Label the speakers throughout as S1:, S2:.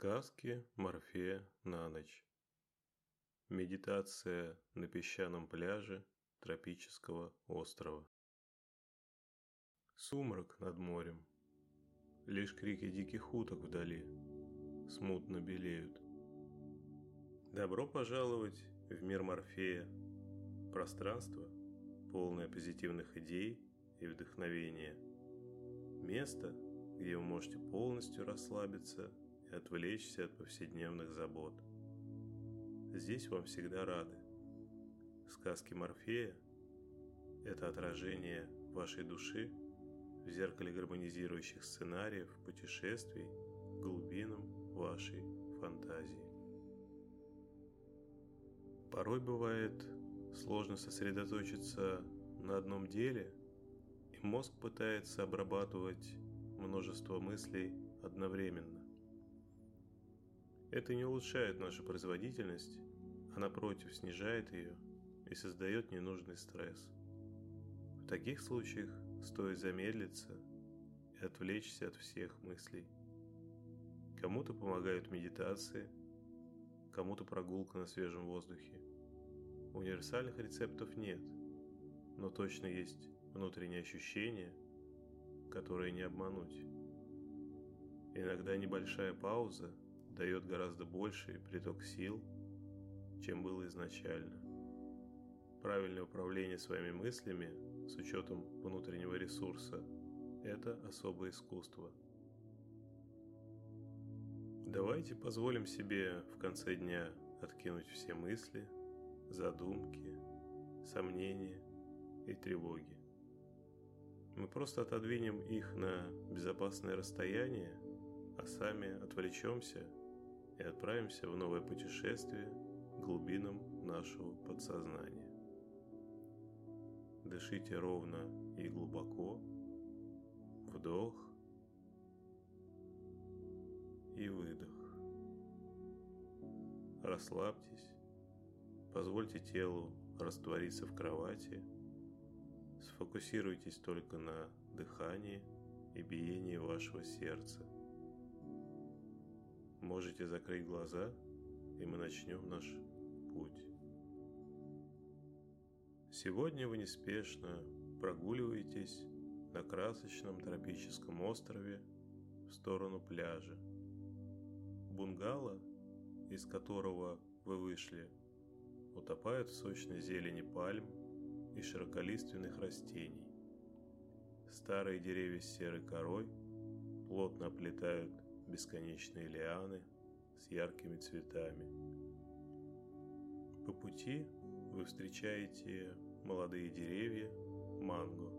S1: Сказки Морфея на ночь. Медитация на песчаном пляже тропического острова. Сумрак над морем. Лишь крики диких уток вдали смутно белеют. Добро пожаловать в мир Морфея. Пространство, полное позитивных идей и вдохновения. Место, где вы можете полностью расслабиться и отвлечься от повседневных забот. Здесь вам всегда рады. Сказки Морфея – это отражение вашей души в зеркале гармонизирующих сценариев путешествий глубинам вашей фантазии. Порой бывает сложно сосредоточиться на одном деле, и мозг пытается обрабатывать множество мыслей одновременно. Это не улучшает нашу производительность, а напротив снижает ее и создает ненужный стресс. В таких случаях стоит замедлиться и отвлечься от всех мыслей. Кому-то помогают медитации, кому-то прогулка на свежем воздухе. Универсальных рецептов нет, но точно есть внутренние ощущения, которые не обмануть. Иногда небольшая пауза – дает гораздо больший приток сил, чем было изначально. Правильное управление своими мыслями с учетом внутреннего ресурса – это особое искусство. Давайте позволим себе в конце дня откинуть все мысли, задумки, сомнения и тревоги. Мы просто отодвинем их на безопасное расстояние, сами отвлечемся и отправимся в новое путешествие к глубинам нашего подсознания. Дышите ровно и глубоко. Вдох и выдох. Расслабьтесь. Позвольте телу раствориться в кровати. Сфокусируйтесь только на дыхании и биении вашего сердца – Можете закрыть глаза, и мы начнем наш путь. Сегодня вы неспешно прогуливаетесь на красочном тропическом острове в сторону пляжа. Бунгало, из которого вы вышли, утопает в сочной зелени пальм и широколиственных растений. Старые деревья с серой корой плотно оплетают бесконечные лианы с яркими цветами. По пути вы встречаете молодые деревья манго.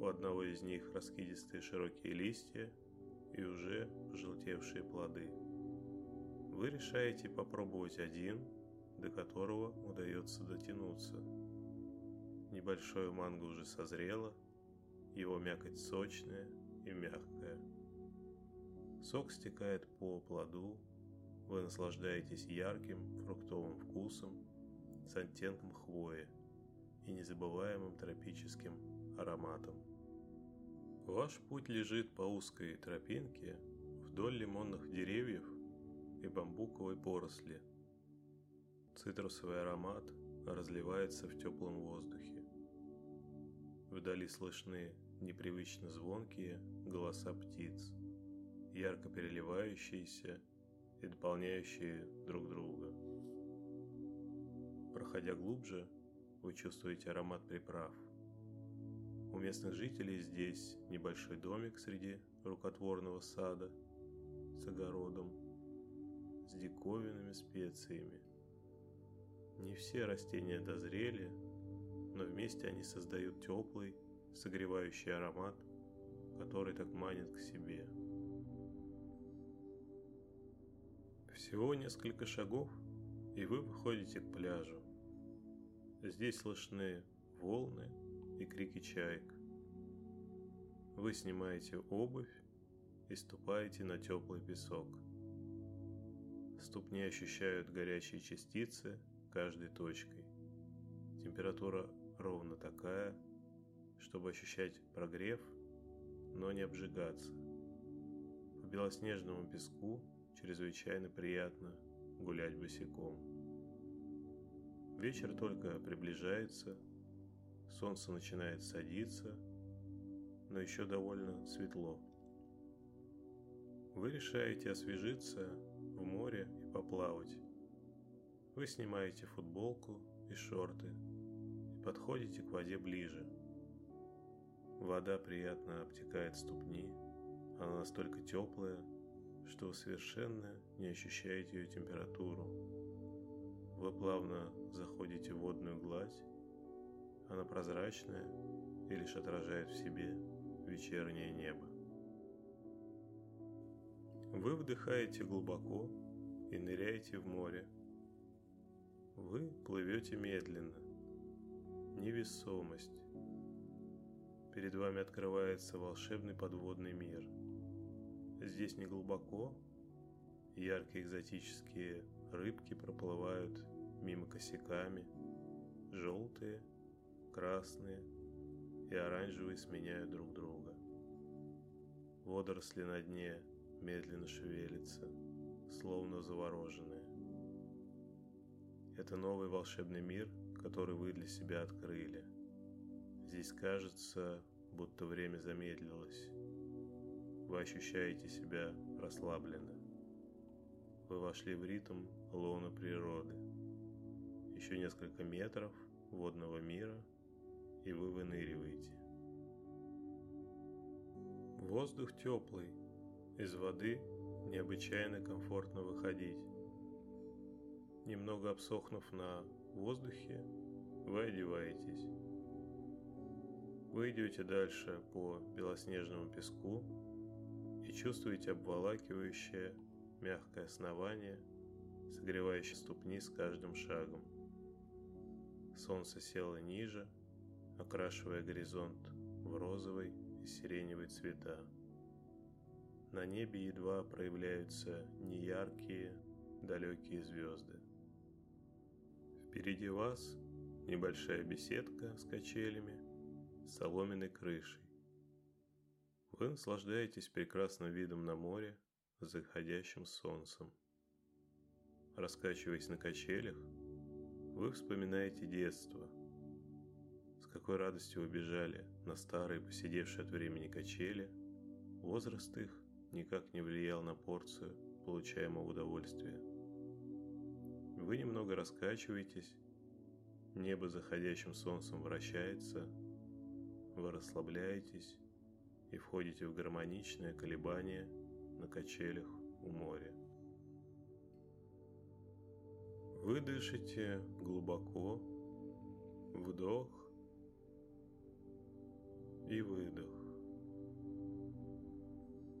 S1: У одного из них раскидистые широкие листья и уже пожелтевшие плоды. Вы решаете попробовать один, до которого удается дотянуться. Небольшое манго уже созрело, его мякоть сочная и мягкая. Сок стекает по плоду, вы наслаждаетесь ярким фруктовым вкусом с оттенком хвои и незабываемым тропическим ароматом. Ваш путь лежит по узкой тропинке вдоль лимонных деревьев и бамбуковой поросли. Цитрусовый аромат разливается в теплом воздухе. Вдали слышны непривычно звонкие голоса птиц ярко переливающиеся и дополняющие друг друга. Проходя глубже, вы чувствуете аромат приправ. У местных жителей здесь небольшой домик среди рукотворного сада с огородом, с диковинными специями. Не все растения дозрели, но вместе они создают теплый, согревающий аромат, который так манит к себе. Всего несколько шагов, и вы выходите к пляжу. Здесь слышны волны и крики чаек. Вы снимаете обувь и ступаете на теплый песок. Ступни ощущают горячие частицы каждой точкой. Температура ровно такая, чтобы ощущать прогрев, но не обжигаться. По белоснежному песку чрезвычайно приятно гулять босиком. Вечер только приближается, солнце начинает садиться, но еще довольно светло. Вы решаете освежиться в море и поплавать. Вы снимаете футболку и шорты и подходите к воде ближе. Вода приятно обтекает ступни, она настолько теплая, что вы совершенно не ощущаете ее температуру. Вы плавно заходите в водную гладь, она прозрачная и лишь отражает в себе вечернее небо. Вы вдыхаете глубоко и ныряете в море. Вы плывете медленно. Невесомость. Перед вами открывается волшебный подводный мир. Здесь не глубоко, яркие экзотические рыбки проплывают мимо косяками, желтые, красные и оранжевые сменяют друг друга. Водоросли на дне медленно шевелятся, словно завороженные. Это новый волшебный мир, который вы для себя открыли. Здесь кажется, будто время замедлилось. Вы ощущаете себя расслабленно. Вы вошли в ритм лона природы. Еще несколько метров водного мира, и вы выныриваете. Воздух теплый, из воды необычайно комфортно выходить. Немного обсохнув на воздухе, вы одеваетесь. Вы идете дальше по белоснежному песку чувствуете обволакивающее мягкое основание, согревающее ступни с каждым шагом. Солнце село ниже, окрашивая горизонт в розовый и сиреневый цвета. На небе едва проявляются неяркие, далекие звезды. Впереди вас небольшая беседка с качелями, соломенной крышей. Вы наслаждаетесь прекрасным видом на море заходящим солнцем. Раскачиваясь на качелях, вы вспоминаете детство. С какой радостью вы бежали на старые, посидевшие от времени качели. Возраст их никак не влиял на порцию получаемого удовольствия. Вы немного раскачиваетесь, небо заходящим солнцем вращается, вы расслабляетесь и входите в гармоничное колебание на качелях у моря. Вы дышите глубоко, вдох и выдох.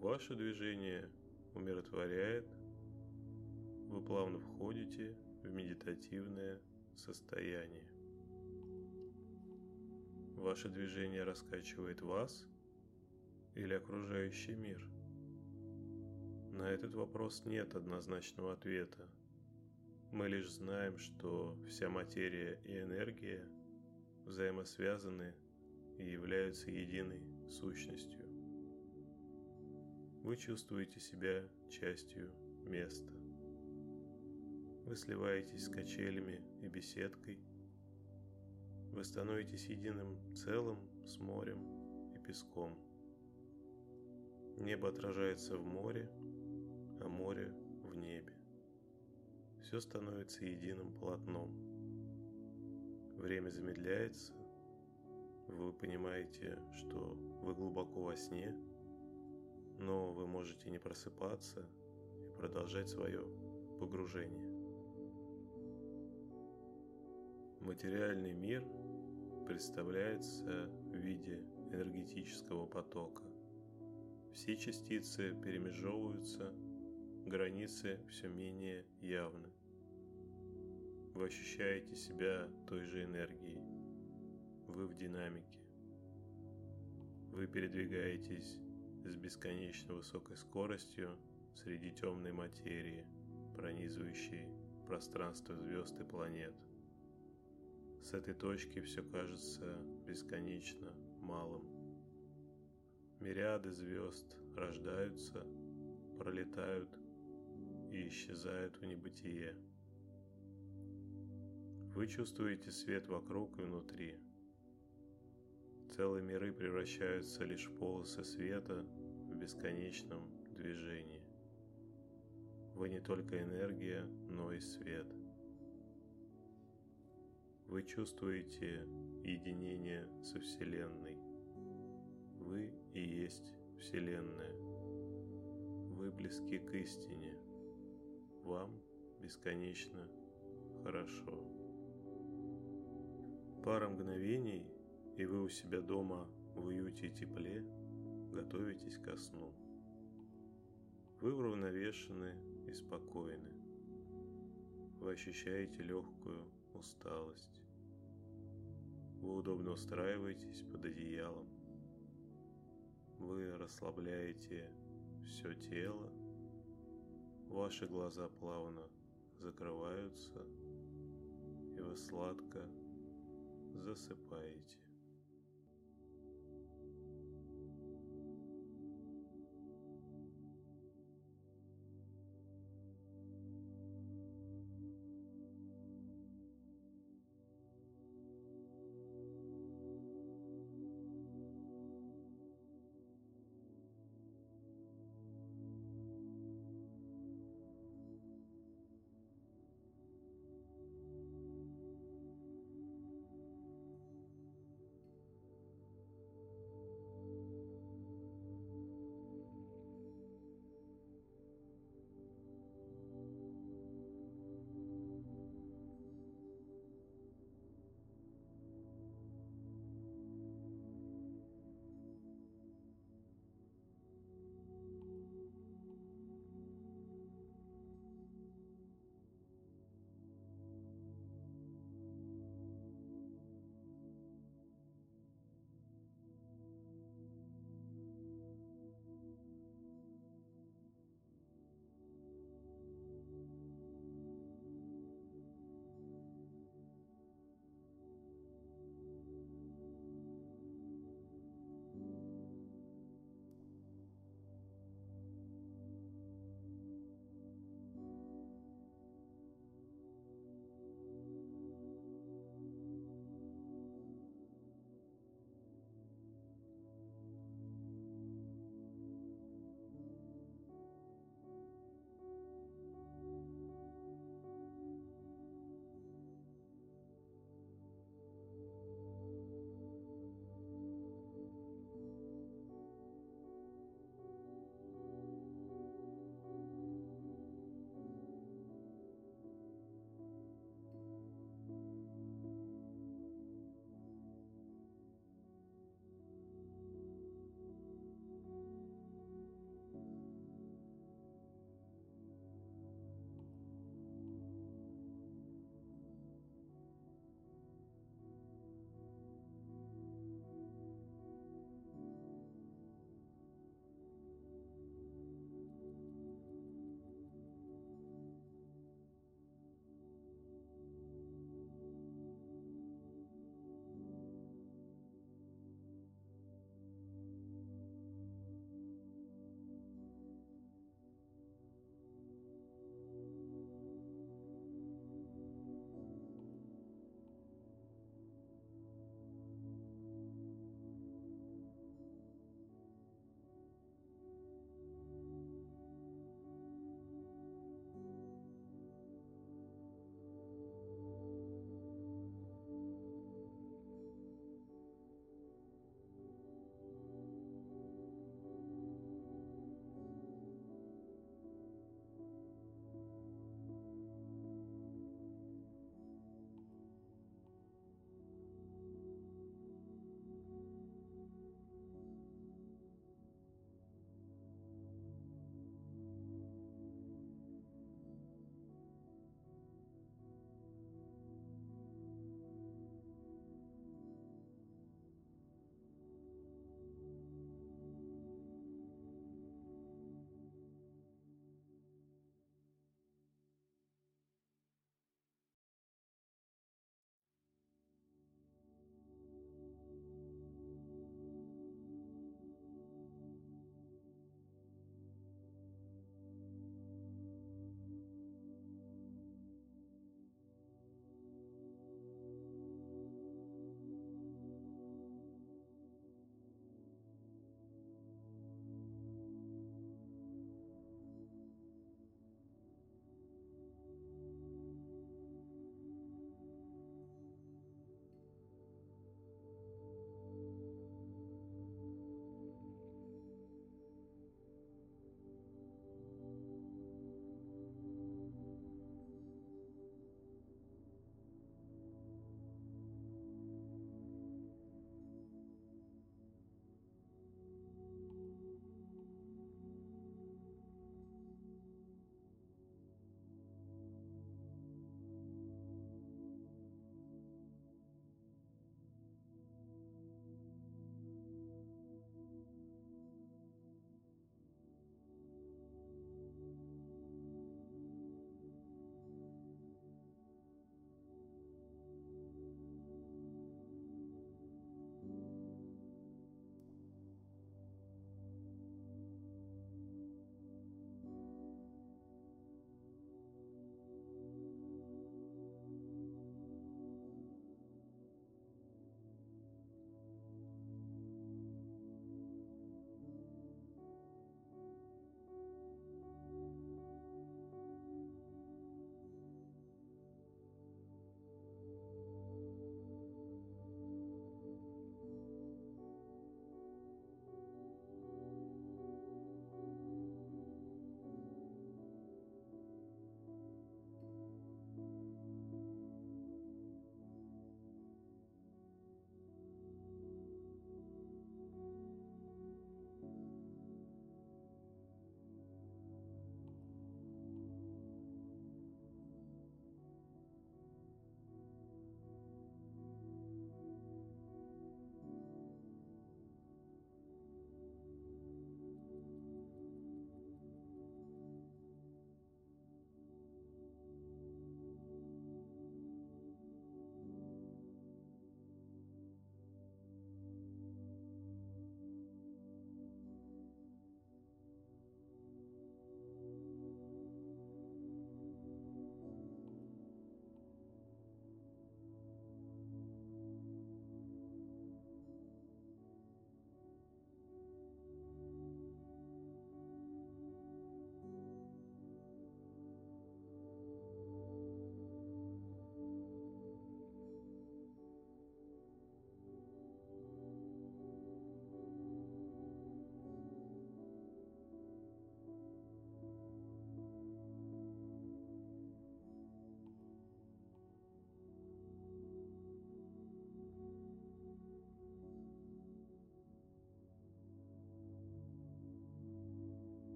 S1: Ваше движение умиротворяет, вы плавно входите в медитативное состояние. Ваше движение раскачивает вас или окружающий мир? На этот вопрос нет однозначного ответа. Мы лишь знаем, что вся материя и энергия взаимосвязаны и являются единой сущностью. Вы чувствуете себя частью места. Вы сливаетесь с качелями и беседкой. Вы становитесь единым целым с морем и песком. Небо отражается в море, а море в небе. Все становится единым полотном. Время замедляется, вы понимаете, что вы глубоко во сне – но вы можете не просыпаться и продолжать свое погружение. Материальный мир представляется в виде энергетического потока. Все частицы перемежевываются, границы все менее явны. Вы ощущаете себя той же энергией. Вы в динамике. Вы передвигаетесь с бесконечно высокой скоростью среди темной материи, пронизывающей пространство звезд и планет. С этой точки все кажется бесконечно малым. Мириады звезд рождаются, пролетают и исчезают в небытие. Вы чувствуете свет вокруг и внутри. Целые миры превращаются лишь в полосы света в бесконечном движении. Вы не только энергия, но и свет. Вы чувствуете единение со Вселенной. Вы и есть Вселенная. Вы близки к истине. Вам бесконечно хорошо. Пара мгновений, и вы у себя дома в уюте и тепле готовитесь ко сну. Вы уравновешены и спокойны. Вы ощущаете легкую усталость. Вы удобно устраиваетесь под одеялом. Вы расслабляете все тело. Ваши глаза плавно закрываются, и вы сладко засыпаете.